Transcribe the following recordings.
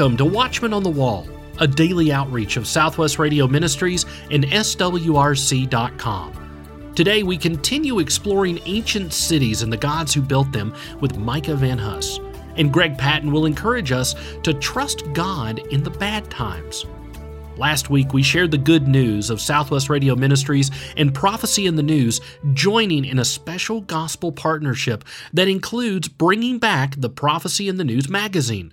Welcome to Watchman on the Wall, a daily outreach of Southwest Radio Ministries and SWRC.com. Today we continue exploring ancient cities and the gods who built them with Micah Van Huss. And Greg Patton will encourage us to trust God in the bad times. Last week, we shared the good news of Southwest Radio Ministries and Prophecy in the News joining in a special gospel partnership that includes bringing back the Prophecy in the News magazine.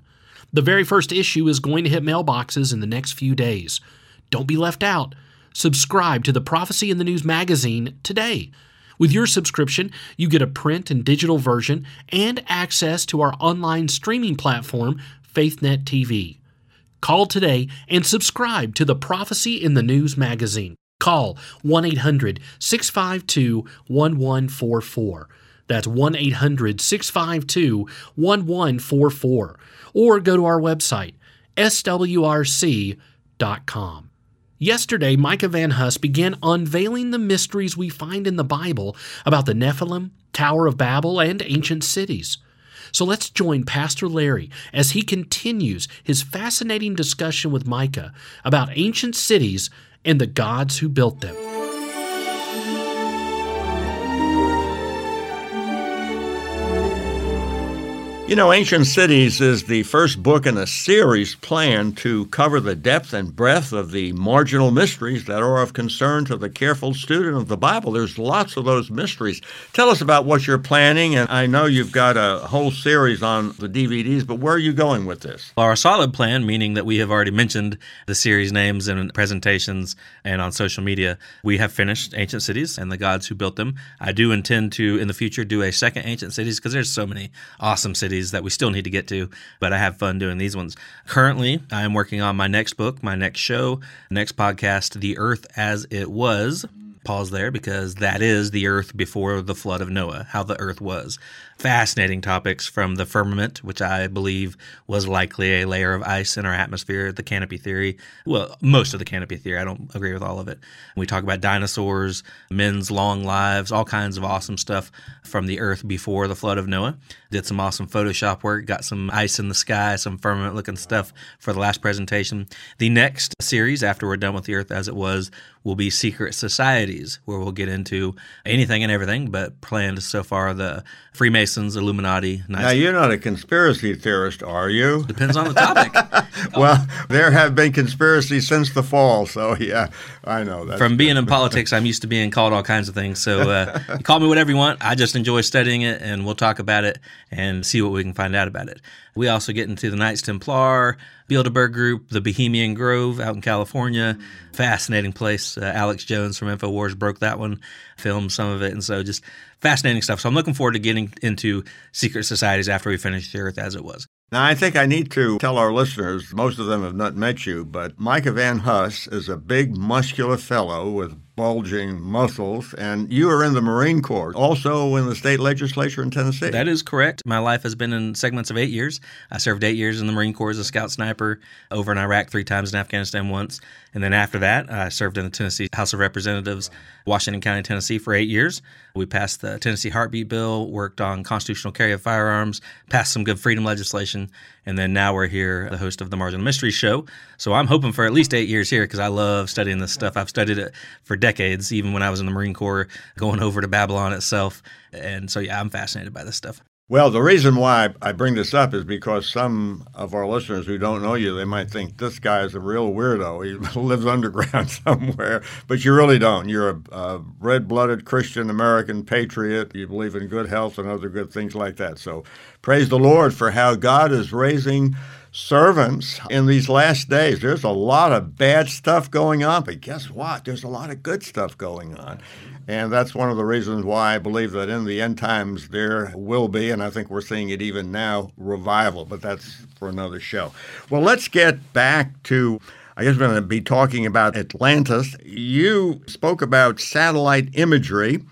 The very first issue is going to hit mailboxes in the next few days. Don't be left out. Subscribe to the Prophecy in the News magazine today. With your subscription, you get a print and digital version and access to our online streaming platform, FaithNet TV. Call today and subscribe to the Prophecy in the News magazine. Call 1 800 652 1144. That's 1 800 652 1144. Or go to our website, swrc.com. Yesterday, Micah Van Huss began unveiling the mysteries we find in the Bible about the Nephilim, Tower of Babel, and ancient cities. So let's join Pastor Larry as he continues his fascinating discussion with Micah about ancient cities and the gods who built them. You know, Ancient Cities is the first book in a series planned to cover the depth and breadth of the marginal mysteries that are of concern to the careful student of the Bible. There's lots of those mysteries. Tell us about what you're planning, and I know you've got a whole series on the DVDs, but where are you going with this? Our solid plan, meaning that we have already mentioned the series names and presentations and on social media, we have finished Ancient Cities and the gods who built them. I do intend to, in the future, do a second Ancient Cities because there's so many awesome cities that we still need to get to, but I have fun doing these ones. Currently, I am working on my next book, my next show, next podcast, The Earth as It Was pause there because that is the earth before the flood of Noah, how the earth was. Fascinating topics from the firmament, which I believe was likely a layer of ice in our atmosphere, the canopy theory. Well, most of the canopy theory. I don't agree with all of it. We talk about dinosaurs, men's long lives, all kinds of awesome stuff from the earth before the flood of Noah. Did some awesome Photoshop work, got some ice in the sky, some firmament looking stuff for the last presentation. The next series, after we're done with the earth as it was, will be secret societies, where we'll get into anything and everything, but planned so far the Freemasons, Illuminati. Nice. Now, you're not a conspiracy theorist, are you? Depends on the topic. well, there have been conspiracies since the fall, so yeah, I know that. From being in politics, I'm used to being called all kinds of things. So uh, call me whatever you want. I just enjoy studying it, and we'll talk about it and see what we can find out about it. We also get into the Knights Templar, Bilderberg Group, the Bohemian Grove out in California. Fascinating place. Uh, Alex Jones from InfoWars broke that one, filmed some of it. And so just fascinating stuff. So I'm looking forward to getting into secret societies after we finish the Earth as it was. Now, I think I need to tell our listeners, most of them have not met you, but Micah Van Huss is a big, muscular fellow with bulging muscles, and you are in the Marine Corps, also in the state legislature in Tennessee. That is correct. My life has been in segments of eight years. I served eight years in the Marine Corps as a scout sniper over in Iraq three times, in Afghanistan once. And then after that, I served in the Tennessee House of Representatives, Washington County, Tennessee for eight years. We passed the Tennessee Heartbeat Bill, worked on constitutional carry of firearms, passed some good freedom legislation, and then now we're here, the host of the Marginal Mystery Show. So I'm hoping for at least eight years here because I love studying this stuff. I've studied it for decades, even when I was in the Marine Corps, going over to Babylon itself. And so, yeah, I'm fascinated by this stuff. Well, the reason why I bring this up is because some of our listeners who don't know you, they might think this guy is a real weirdo. He lives underground somewhere, but you really don't. You're a, a red blooded Christian American patriot. You believe in good health and other good things like that. So praise the Lord for how God is raising servants in these last days. There's a lot of bad stuff going on, but guess what? There's a lot of good stuff going on. And that's one of the reasons why I believe that in the end times there will be, and I think we're seeing it even now, revival. But that's for another show. Well, let's get back to. I guess we're going to be talking about Atlantis. You spoke about satellite imagery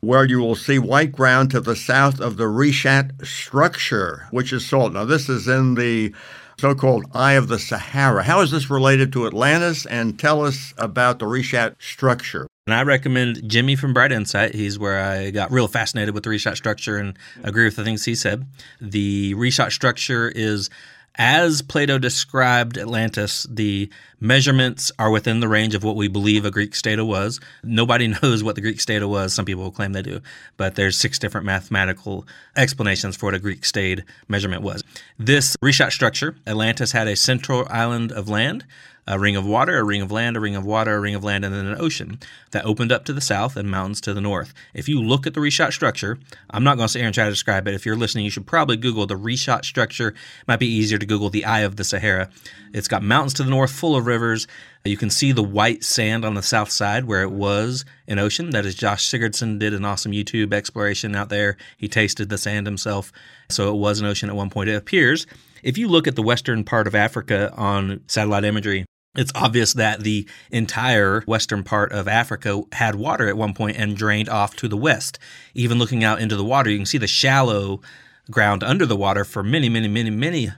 where you will see white ground to the south of the Rishat structure, which is salt. Now, this is in the so called Eye of the Sahara. How is this related to Atlantis? And tell us about the Rishat structure. And I recommend Jimmy from Bright Insight. He's where I got real fascinated with the Rishat structure and agree with the things he said. The Rishat structure is As Plato described Atlantis, the measurements are within the range of what we believe a Greek stata was. Nobody knows what the Greek stata was. Some people claim they do, but there's six different mathematical explanations for what a Greek state measurement was. This Rishat structure, Atlantis had a central island of land a ring of water, a ring of land, a ring of water, a ring of land, and then an ocean that opened up to the south and mountains to the north. If you look at the Rishat structure, I'm not going to sit here and try to describe it. If you're listening, you should probably Google the Rishat structure. It might be easier to Google the Eye of the Sahara. It's got mountains to the north full of rivers. Uh, you can see the white sand on the south side where it was an ocean. That is Josh Sigurdson did an awesome YouTube exploration out there. He tasted the sand himself. So it was an ocean at one point. It appears if you look at the western part of Africa on satellite imagery, it's obvious that the entire western part of Africa had water at one point and drained off to the west. Even looking out into the water, you can see the shallow ground under the water for many, many, many, many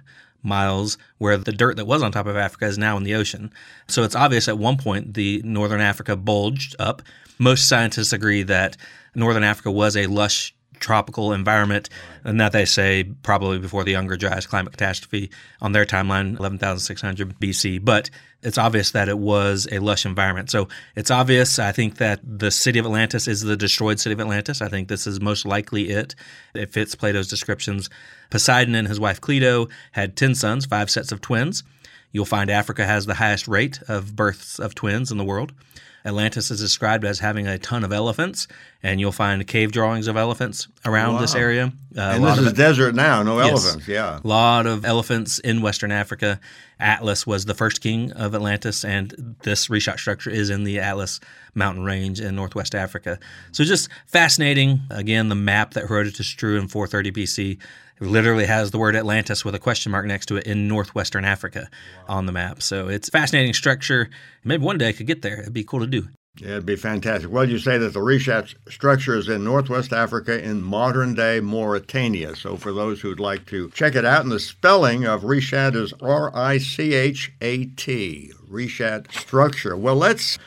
miles where the dirt that was on top of Africa is now in the ocean. So it's obvious at one point the northern Africa bulged up. Most scientists agree that northern Africa was a lush tropical environment, and that they say probably before the Younger Dryas climate catastrophe on their timeline, 11,600 BC. But it's obvious that it was a lush environment. So it's obvious, I think, that the city of Atlantis is the destroyed city of Atlantis. I think this is most likely it. It fits Plato's descriptions. Poseidon and his wife Cleito had 10 sons, five sets of twins. You'll find Africa has the highest rate of births of twins in the world. Atlantis is described as having a ton of elephants, and you'll find cave drawings of elephants around wow. this area. Uh, and this is desert now, no yes, elephants, yeah. A lot of elephants in Western Africa. Atlas was the first king of Atlantis, and this Rishat structure is in the Atlas mountain range in northwest Africa. So just fascinating. Again, the map that Herodotus drew in 430 BC it literally has the word Atlantis with a question mark next to it in northwestern Africa wow. on the map. So it's fascinating structure. Maybe one day I could get there. It'd be cool to do. Yeah, it'd be fantastic. Well, you say that the Rishat structure is in Northwest Africa in modern day Mauritania. So, for those who'd like to check it out, and the spelling of Rishat is R I C H A T, Rishat structure. Well, let's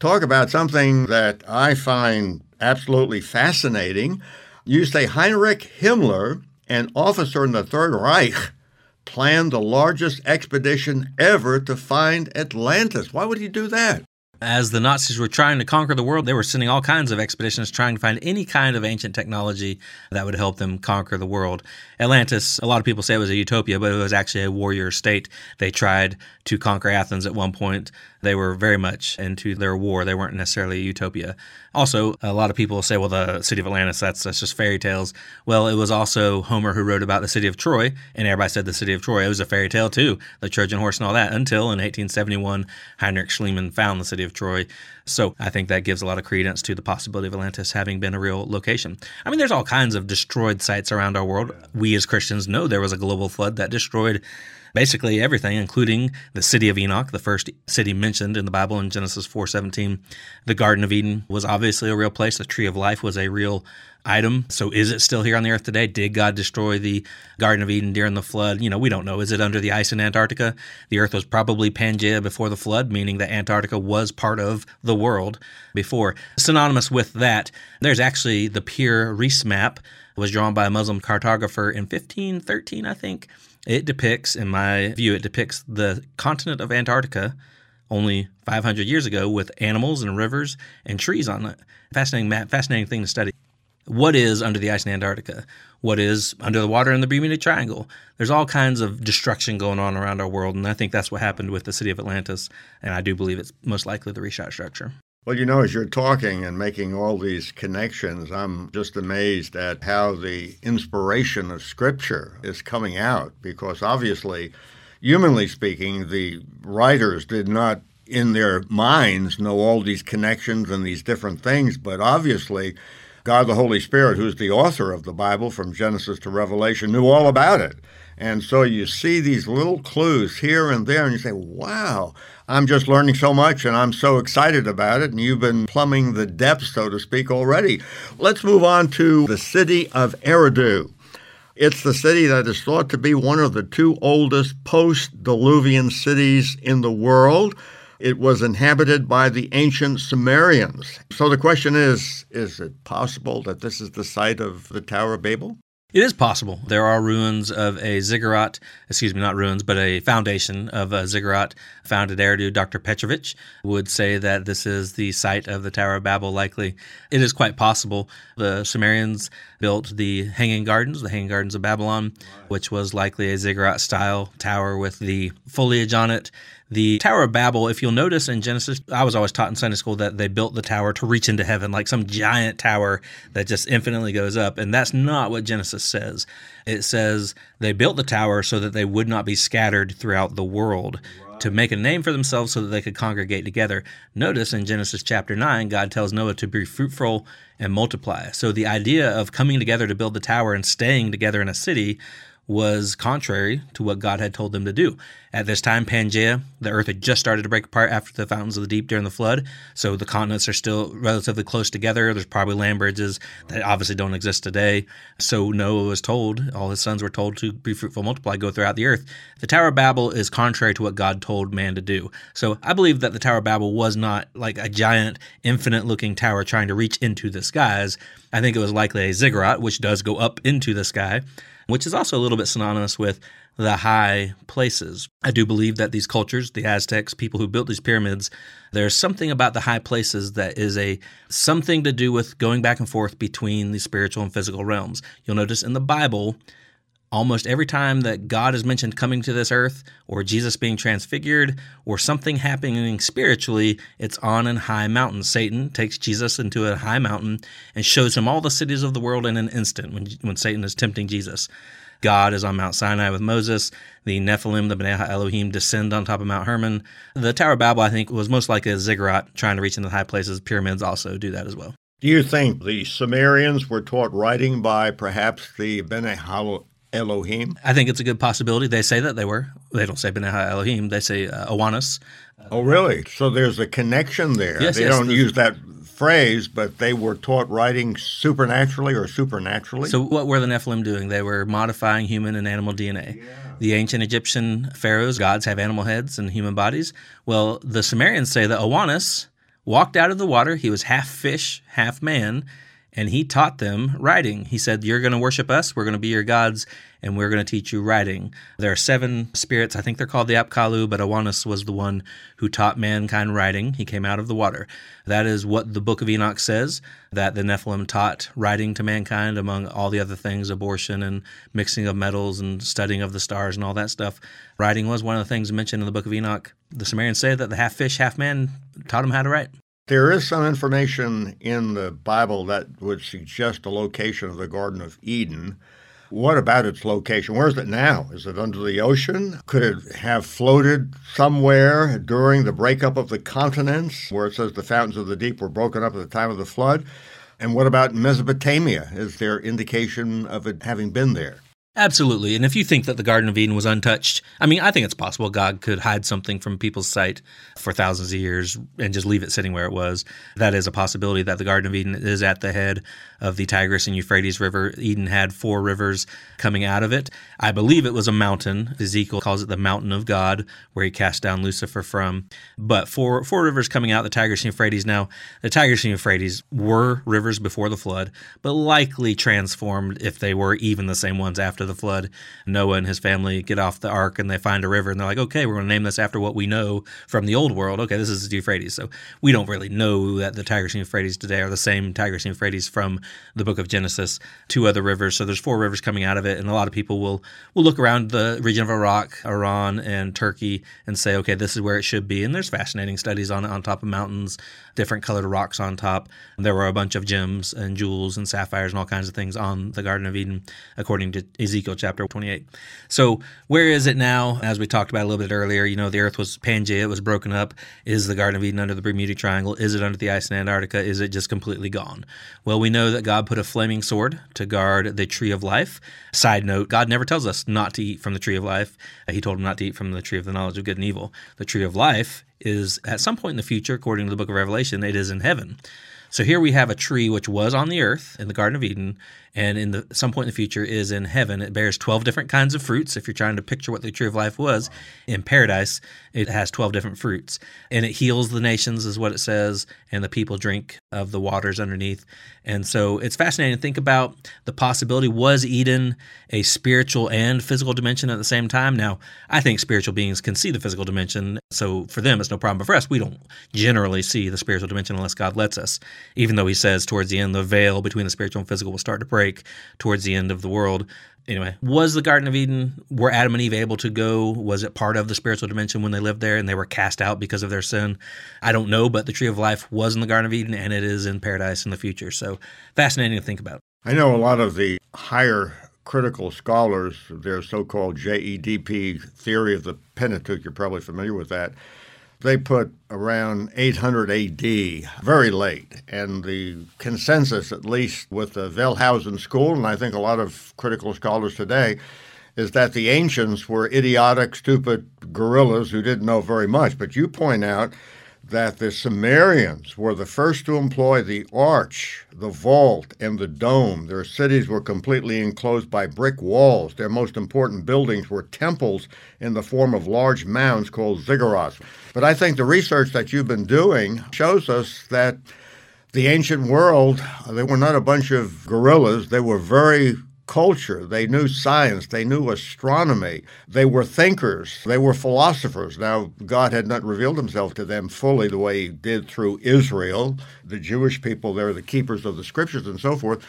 talk about something that I find absolutely fascinating. You say Heinrich Himmler an officer in the Third Reich planned the largest expedition ever to find Atlantis. Why would he do that? As the Nazis were trying to conquer the world, they were sending all kinds of expeditions trying to find any kind of ancient technology that would help them conquer the world. Atlantis, a lot of people say it was a utopia, but it was actually a warrior state. They tried to conquer Athens at one point. They were very much into their war. They weren't necessarily a utopia. Also, a lot of people say, well, the city of Atlantis, that's, that's just fairy tales. Well, it was also Homer who wrote about the city of Troy, and everybody said the city of Troy. It was a fairy tale too, the Trojan horse and all that, until in 1871, Heinrich Schliemann found the city of Troy. So I think that gives a lot of credence to the possibility of Atlantis having been a real location. I mean, there's all kinds of destroyed sites around our world. We as Christians know there was a global flood that destroyed basically everything, including the city of Enoch, the first city mentioned in the Bible in Genesis 4:17. The Garden of Eden was obviously a real place. The Tree of Life was a real item. So is it still here on the earth today? Did God destroy the Garden of Eden during the flood? You know, we don't know. Is it under the ice in Antarctica? The earth was probably Pangea before the flood, meaning that Antarctica was part of the world before. Synonymous with that, there's actually the Pir Reis map was drawn by a Muslim cartographer in 1513, I think. It depicts, in my view, it depicts the continent of Antarctica only 500 years ago with animals and rivers and trees on it. Fascinating map, fascinating thing to study. What is under the ice in Antarctica? What is under the water in the Bermuda Triangle? There's all kinds of destruction going on around our world, and I think that's what happened with the city of Atlantis, and I do believe it's most likely the Rishat structure. Well, you know, as you're talking and making all these connections, I'm just amazed at how the inspiration of Scripture is coming out because obviously, humanly speaking, the writers did not in their minds know all these connections and these different things, but obviously, God the Holy Spirit, who's the author of the Bible from Genesis to Revelation, knew all about it. And so you see these little clues here and there, and you say, wow, I'm just learning so much and I'm so excited about it. And you've been plumbing the depths, so to speak, already. Let's move on to the city of Eridu. It's the city that is thought to be one of the two oldest post Diluvian cities in the world. It was inhabited by the ancient Sumerians. So the question is is it possible that this is the site of the Tower of Babel? It is possible. There are ruins of a ziggurat, excuse me, not ruins, but a foundation of a ziggurat found at Eridu. Dr. Petrovich would say that this is the site of the Tower of Babel, likely. It is quite possible. The Sumerians built the Hanging Gardens, the Hanging Gardens of Babylon, which was likely a ziggurat style tower with the foliage on it. The Tower of Babel, if you'll notice in Genesis, I was always taught in Sunday school that they built the tower to reach into heaven, like some giant tower that just infinitely goes up. And that's not what Genesis says. It says they built the tower so that they would not be scattered throughout the world. To make a name for themselves so that they could congregate together. Notice in Genesis chapter 9, God tells Noah to be fruitful and multiply. So the idea of coming together to build the tower and staying together in a city was contrary to what God had told them to do. At this time, Pangea, the earth had just started to break apart after the fountains of the deep during the flood. So the continents are still relatively close together. There's probably land bridges that obviously don't exist today. So Noah was told, all his sons were told to be fruitful, multiply, go throughout the earth. The Tower of Babel is contrary to what God told man to do. So I believe that the Tower of Babel was not like a giant, infinite looking tower trying to reach into the skies. I think it was likely a ziggurat, which does go up into the sky which is also a little bit synonymous with the high places. I do believe that these cultures, the Aztecs, people who built these pyramids, there's something about the high places that is a something to do with going back and forth between the spiritual and physical realms. You'll notice in the Bible, almost every time that God is mentioned coming to this earth or Jesus being transfigured or something happening spiritually, it's on an high mountain. Satan takes Jesus into a high mountain and shows him all the cities of the world in an instant when, when Satan is tempting Jesus. God is on Mount Sinai with Moses. The Nephilim, the B'nai Elohim, descend on top of Mount Hermon. The Tower of Babel, I think, was most likely a ziggurat trying to reach into the high places. Pyramids also do that as well. Do you think the Sumerians were taught writing by perhaps the B'nai Elohim? I think it's a good possibility. They say that they were. They don't say B'nai Elohim. They say uh. Oh, really? So there's a connection there. Yes, they yes, don't use that phrase, but they were taught writing supernaturally or supernaturally. So, what were the Nephilim doing? They were modifying human and animal DNA. The ancient Egyptian pharaohs, gods, have animal heads and human bodies. Well, the Sumerians say that Oannes walked out of the water. He was half fish, half man, and he taught them writing. He said, You're going to worship us, we're going to be your gods, and we're going to teach you writing. There are seven spirits. I think they're called the Apkallu, but Oannes was the one who taught mankind writing. He came out of the water. That is what the book of Enoch says that the Nephilim taught writing to mankind, among all the other things abortion and mixing of metals and studying of the stars and all that stuff. Writing was one of the things mentioned in the book of Enoch. The Sumerians say that the half fish, half man taught him how to write. There is some information in the Bible that would suggest the location of the Garden of Eden. What about its location? Where is it now? Is it under the ocean? Could it have floated somewhere during the breakup of the continents, where it says the fountains of the deep were broken up at the time of the flood? And what about Mesopotamia? Is there indication of it having been there? Absolutely. And if you think that the Garden of Eden was untouched, I mean, I think it's possible God could hide something from people's sight for thousands of years and just leave it sitting where it was. That is a possibility that the Garden of Eden is at the head of the Tigris and Euphrates River. Eden had four rivers coming out of it. I believe it was a mountain. Ezekiel calls it the mountain of God, where he cast down Lucifer from. But four four rivers coming out, the Tigris and Euphrates. Now, the Tigris and Euphrates were rivers before the flood, but likely transformed if they were even the same ones after the flood. Noah and his family get off the ark and they find a river and they're like, okay, we're going to name this after what we know from the old world. Okay, this is the Euphrates. So we don't really know that the Tigris and Euphrates today are the same Tigris and Euphrates from the book of Genesis. Two other rivers. So there's four rivers coming out of it, and a lot of people will will look around the region of Iraq, Iran, and Turkey and say, okay, this is where it should be. And there's fascinating studies on it on top of mountains, different colored rocks on top. There were a bunch of gems and jewels and sapphires and all kinds of things on the Garden of Eden, according to Ezekiel chapter 28. So where is it now? As we talked about a little bit earlier, you know, the earth was Pangea, it was broken up. Is the Garden of Eden under the Bermuda Triangle? Is it under the ice in Antarctica? Is it just completely gone? Well, we know that God put a flaming sword to guard the tree of life. Side note, God never tells us not to eat from the tree of life. He told him not to eat from the tree of the knowledge of good and evil. The tree of life is at some point in the future, according to the book of Revelation, it is in heaven. So here we have a tree which was on the earth in the Garden of Eden, and in the some point in the future is in heaven. It bears 12 different kinds of fruits. If you're trying to picture what the tree of life was in paradise, it has 12 different fruits. And it heals the nations, is what it says, and the people drink of the waters underneath. And so it's fascinating to think about the possibility was Eden a spiritual and physical dimension at the same time? Now, I think spiritual beings can see the physical dimension. So for them, it's no problem. But for us, we don't generally see the spiritual dimension unless God lets us, even though He says towards the end, the veil between the spiritual and physical will start to break towards the end of the world. Anyway, was the Garden of Eden, were Adam and Eve able to go? Was it part of the spiritual dimension when they lived there and they were cast out because of their sin? I don't know, but the tree of life was in the Garden of Eden and it is in paradise in the future. So fascinating to think about. I know a lot of the higher critical scholars, their so called JEDP theory of the Pentateuch, you're probably familiar with that they put around 800 AD, very late. And the consensus, at least with the Wellhausen school, and I think a lot of critical scholars today, is that the ancients were idiotic, stupid gorillas who didn't know very much. But you point out that the Sumerians were the first to employ the arch, the vault, and the dome. Their cities were completely enclosed by brick walls. Their most important buildings were temples in the form of large mounds called ziggurats. But I think the research that you've been doing shows us that the ancient world, they were not a bunch of gorillas. They were very culture. They knew science. They knew astronomy. They were thinkers. They were philosophers. Now, God had not revealed himself to them fully the way he did through Israel. The Jewish people, they're the keepers of the scriptures and so forth.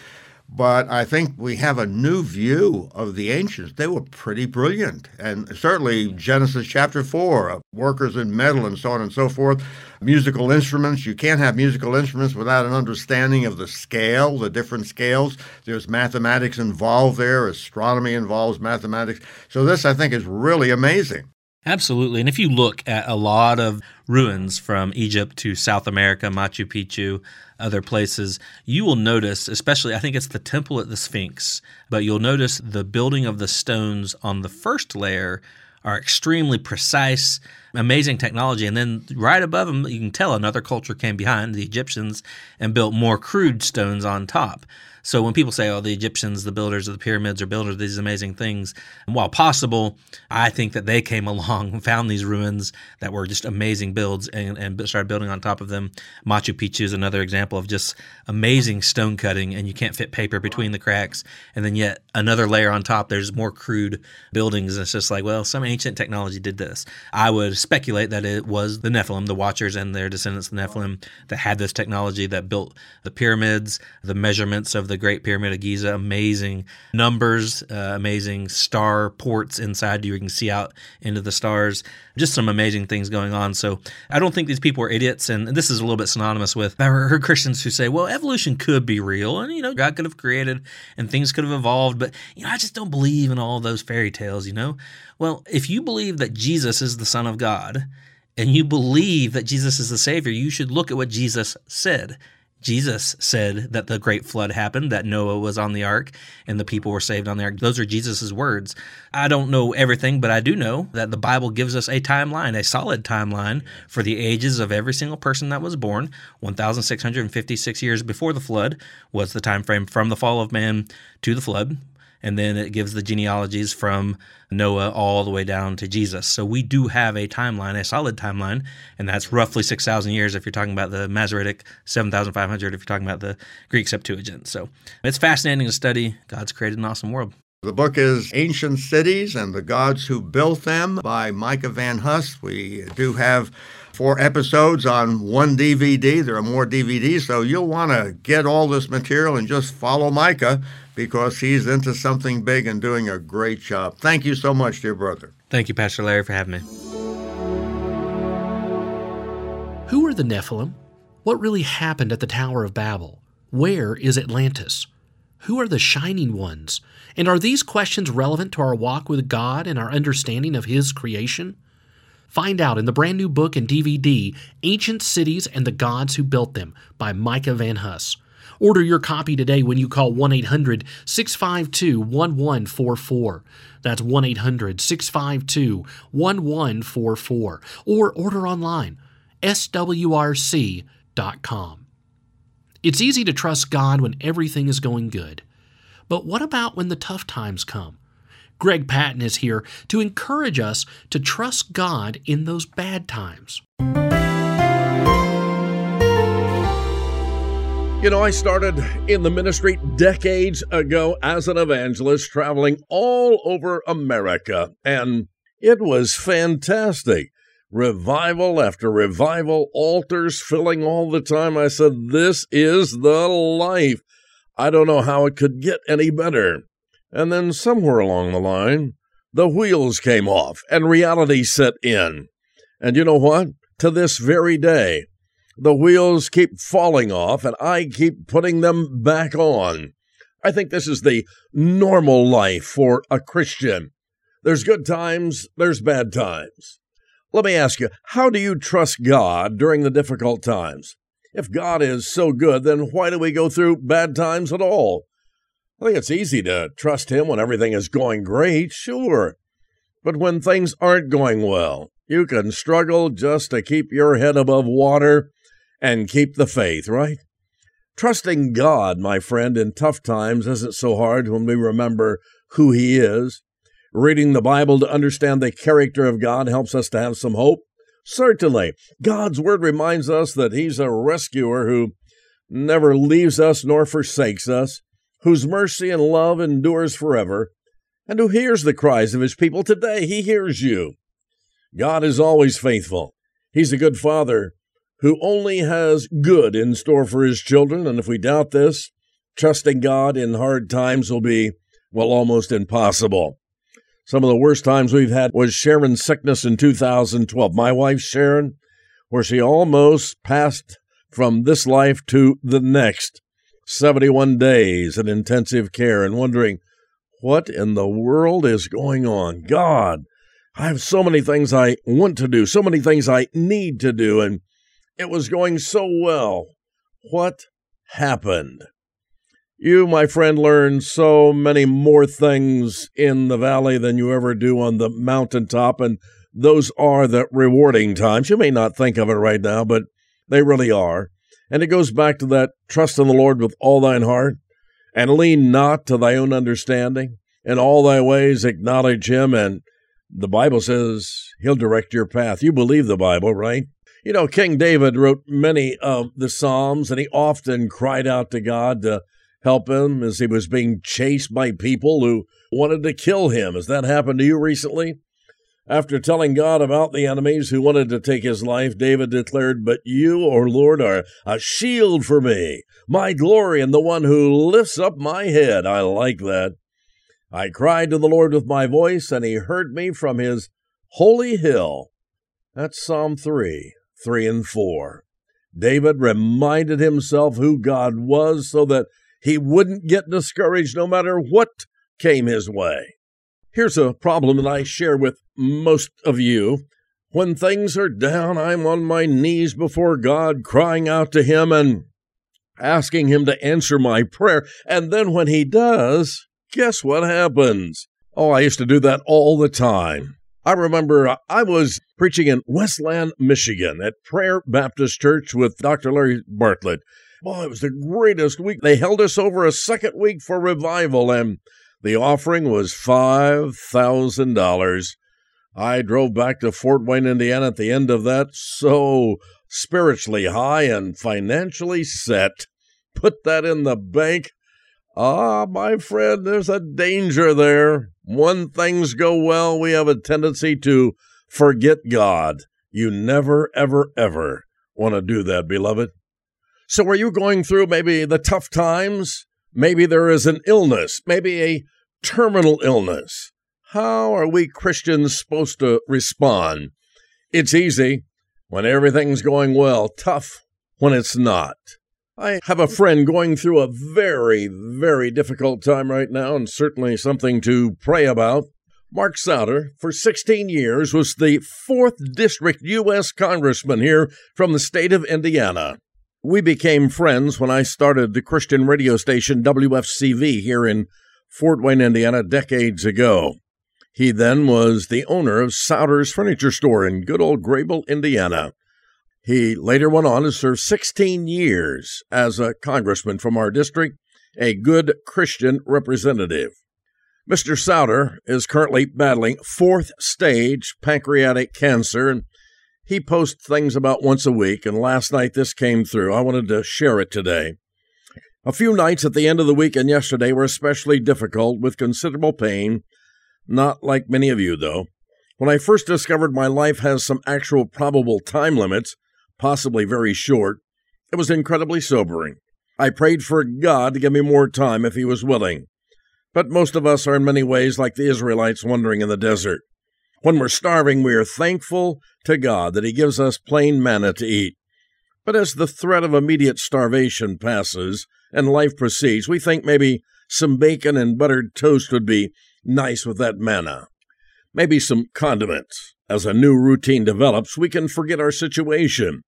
But I think we have a new view of the ancients. They were pretty brilliant. And certainly Genesis chapter 4, workers in metal and so on and so forth, musical instruments. You can't have musical instruments without an understanding of the scale, the different scales. There's mathematics involved there, astronomy involves mathematics. So this, I think, is really amazing. Absolutely. And if you look at a lot of ruins from Egypt to South America, Machu Picchu, other places, you will notice, especially, I think it's the temple at the Sphinx, but you'll notice the building of the stones on the first layer are extremely precise, amazing technology. And then right above them, you can tell another culture came behind, the Egyptians, and built more crude stones on top. So when people say, oh, the Egyptians, the builders of the pyramids, are builders of these amazing things, while possible, I think that they came along found these ruins that were just amazing builds and, and started building on top of them. Machu Picchu is another example of just amazing stone cutting, and you can't fit paper between the cracks. And then yet another layer on top, there's more crude buildings. And it's just like, well, some ancient technology did this. I would speculate that it was the Nephilim, the Watchers, and their descendants, the Nephilim, that had this technology that built the pyramids, the measurements of the the Great Pyramid of Giza. Amazing numbers, uh, amazing star ports inside you You can see out into the stars. Just some amazing things going on. So I don't think these people are idiots. And this is a little bit synonymous with I've heard Christians who say, well, evolution could be real and, you know, God could have created and things could have evolved. But, you know, I just don't believe in all those fairy tales, you know? Well, if you believe that Jesus is the Son of God, and you believe that Jesus is the Savior, you should look at what Jesus said. Jesus said that the great flood happened, that Noah was on the ark and the people were saved on the ark. Those are Jesus' words. I don't know everything, but I do know that the Bible gives us a timeline, a solid timeline for the ages of every single person that was born. 1,656 years before the flood was the time frame from the fall of man to the flood and then it gives the genealogies from Noah all the way down to Jesus. So we do have a timeline, a solid timeline, and that's roughly 6,000 years if you're talking about the Masoretic, 7,500 if you're talking about the Greek Septuagint. So it's fascinating to study. God's created an awesome world. The book is Ancient Cities and the Gods Who Built Them by Micah Van Huss. We do have four episodes on one DVD. There are more DVDs, so you'll want to get all this material and just follow Micah because he's into something big and doing a great job. Thank you so much, dear brother. Thank you, Pastor Larry, for having me. Who are the Nephilim? What really happened at the Tower of Babel? Where is Atlantis? Who are the shining ones? And are these questions relevant to our walk with God and our understanding of His creation? Find out in the brand new book and DVD, Ancient Cities and the Gods Who Built Them by Micah Van Huss. Order your copy today when you call 1 800 652 1144. That's 1 800 652 1144. Or order online, swrc.com. It's easy to trust God when everything is going good. But what about when the tough times come? Greg Patton is here to encourage us to trust God in those bad times. You know, I started in the ministry decades ago as an evangelist, traveling all over America, and it was fantastic. Revival after revival, altars filling all the time. I said, This is the life. I don't know how it could get any better. And then somewhere along the line, the wheels came off and reality set in. And you know what? To this very day, the wheels keep falling off and I keep putting them back on. I think this is the normal life for a Christian. There's good times, there's bad times. Let me ask you, how do you trust God during the difficult times? If God is so good, then why do we go through bad times at all? I think it's easy to trust Him when everything is going great, sure. But when things aren't going well, you can struggle just to keep your head above water and keep the faith, right? Trusting God, my friend, in tough times isn't so hard when we remember who He is. Reading the Bible to understand the character of God helps us to have some hope. Certainly, God's Word reminds us that He's a rescuer who never leaves us nor forsakes us, whose mercy and love endures forever, and who hears the cries of His people today. He hears you. God is always faithful. He's a good Father who only has good in store for his children. And if we doubt this, trusting God in hard times will be, well, almost impossible. Some of the worst times we've had was Sharon's sickness in 2012. My wife, Sharon, where she almost passed from this life to the next. 71 days in intensive care and wondering, what in the world is going on? God, I have so many things I want to do, so many things I need to do, and it was going so well. What happened? You, my friend, learn so many more things in the valley than you ever do on the mountaintop, and those are the rewarding times. You may not think of it right now, but they really are. And it goes back to that trust in the Lord with all thine heart, and lean not to thy own understanding. In all thy ways acknowledge him, and the Bible says he'll direct your path. You believe the Bible, right? You know, King David wrote many of the Psalms, and he often cried out to God to help him as he was being chased by people who wanted to kill him. Has that happened to you recently? After telling God about the enemies who wanted to take his life, David declared, But you, O Lord, are a shield for me, my glory, and the one who lifts up my head. I like that. I cried to the Lord with my voice, and he heard me from his holy hill. That's Psalm 3. 3 and 4. David reminded himself who God was so that he wouldn't get discouraged no matter what came his way. Here's a problem that I share with most of you. When things are down, I'm on my knees before God, crying out to Him and asking Him to answer my prayer. And then when He does, guess what happens? Oh, I used to do that all the time. I remember uh, I was preaching in Westland, Michigan at Prayer Baptist Church with Dr. Larry Bartlett. Boy, it was the greatest week. They held us over a second week for revival, and the offering was $5,000. I drove back to Fort Wayne, Indiana at the end of that, so spiritually high and financially set. Put that in the bank. Ah, my friend, there's a danger there. When things go well, we have a tendency to forget God. You never, ever, ever want to do that, beloved. So, are you going through maybe the tough times? Maybe there is an illness, maybe a terminal illness. How are we Christians supposed to respond? It's easy when everything's going well, tough when it's not. I have a friend going through a very, very difficult time right now, and certainly something to pray about. Mark Souder, for 16 years, was the 4th District U.S. Congressman here from the state of Indiana. We became friends when I started the Christian radio station WFCV here in Fort Wayne, Indiana, decades ago. He then was the owner of Souder's Furniture Store in good old Grabill, Indiana. He later went on to serve 16 years as a congressman from our district a good Christian representative. Mr. Souder is currently battling fourth stage pancreatic cancer, and he posts things about once a week. And last night this came through. I wanted to share it today. A few nights at the end of the week and yesterday were especially difficult with considerable pain. Not like many of you, though. When I first discovered my life has some actual probable time limits, possibly very short, it was incredibly sobering. I prayed for God to give me more time if He was willing. But most of us are in many ways like the Israelites wandering in the desert. When we're starving, we are thankful to God that He gives us plain manna to eat. But as the threat of immediate starvation passes and life proceeds, we think maybe some bacon and buttered toast would be nice with that manna. Maybe some condiments. As a new routine develops, we can forget our situation.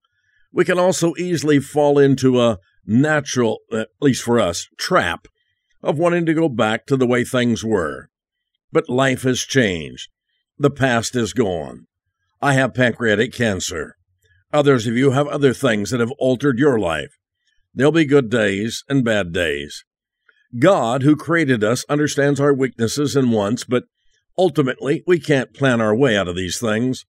We can also easily fall into a natural, at least for us, trap of wanting to go back to the way things were. But life has changed. The past is gone. I have pancreatic cancer. Others of you have other things that have altered your life. There'll be good days and bad days. God, who created us, understands our weaknesses and wants, but ultimately we can't plan our way out of these things.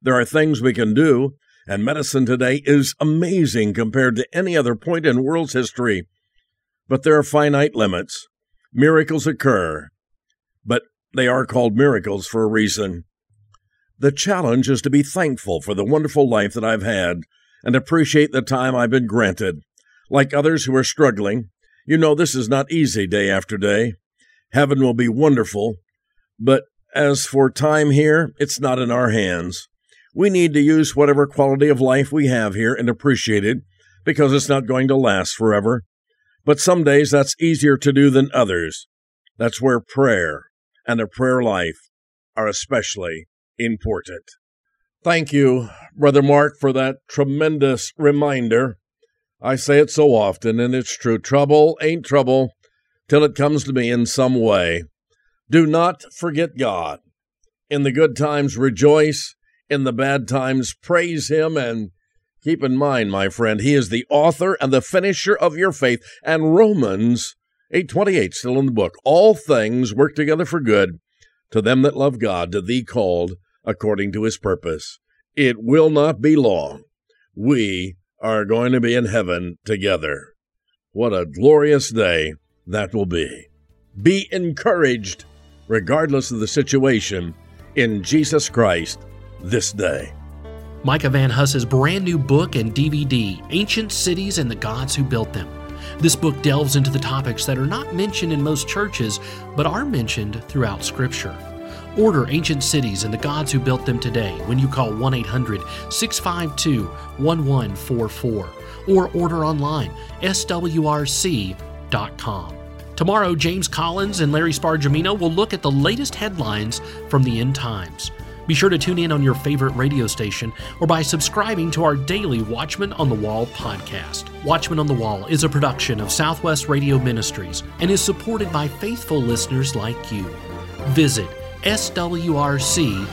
There are things we can do, and medicine today is amazing compared to any other point in world's history. But there are finite limits. Miracles occur, but they are called miracles for a reason. The challenge is to be thankful for the wonderful life that I've had and appreciate the time I've been granted. Like others who are struggling, you know this is not easy day after day. Heaven will be wonderful, but as for time here, it's not in our hands. We need to use whatever quality of life we have here and appreciate it because it's not going to last forever. But some days that's easier to do than others. That's where prayer and a prayer life are especially important. Thank you, Brother Mark, for that tremendous reminder. I say it so often, and it's true. Trouble ain't trouble till it comes to me in some way. Do not forget God. In the good times, rejoice. In the bad times, praise Him and Keep in mind, my friend, he is the author and the finisher of your faith. And Romans 8:28 still in the book. All things work together for good to them that love God, to thee called according to his purpose. It will not be long. We are going to be in heaven together. What a glorious day that will be. Be encouraged, regardless of the situation, in Jesus Christ this day. Micah Van Huss's brand new book and DVD, Ancient Cities and the Gods Who Built Them. This book delves into the topics that are not mentioned in most churches, but are mentioned throughout Scripture. Order Ancient Cities and the Gods Who Built Them today when you call 1 800 652 1144 or order online swrc.com. Tomorrow, James Collins and Larry Spargimino will look at the latest headlines from the end times. Be sure to tune in on your favorite radio station or by subscribing to our daily Watchman on the Wall podcast. Watchman on the Wall is a production of Southwest Radio Ministries and is supported by faithful listeners like you. Visit swrc.com.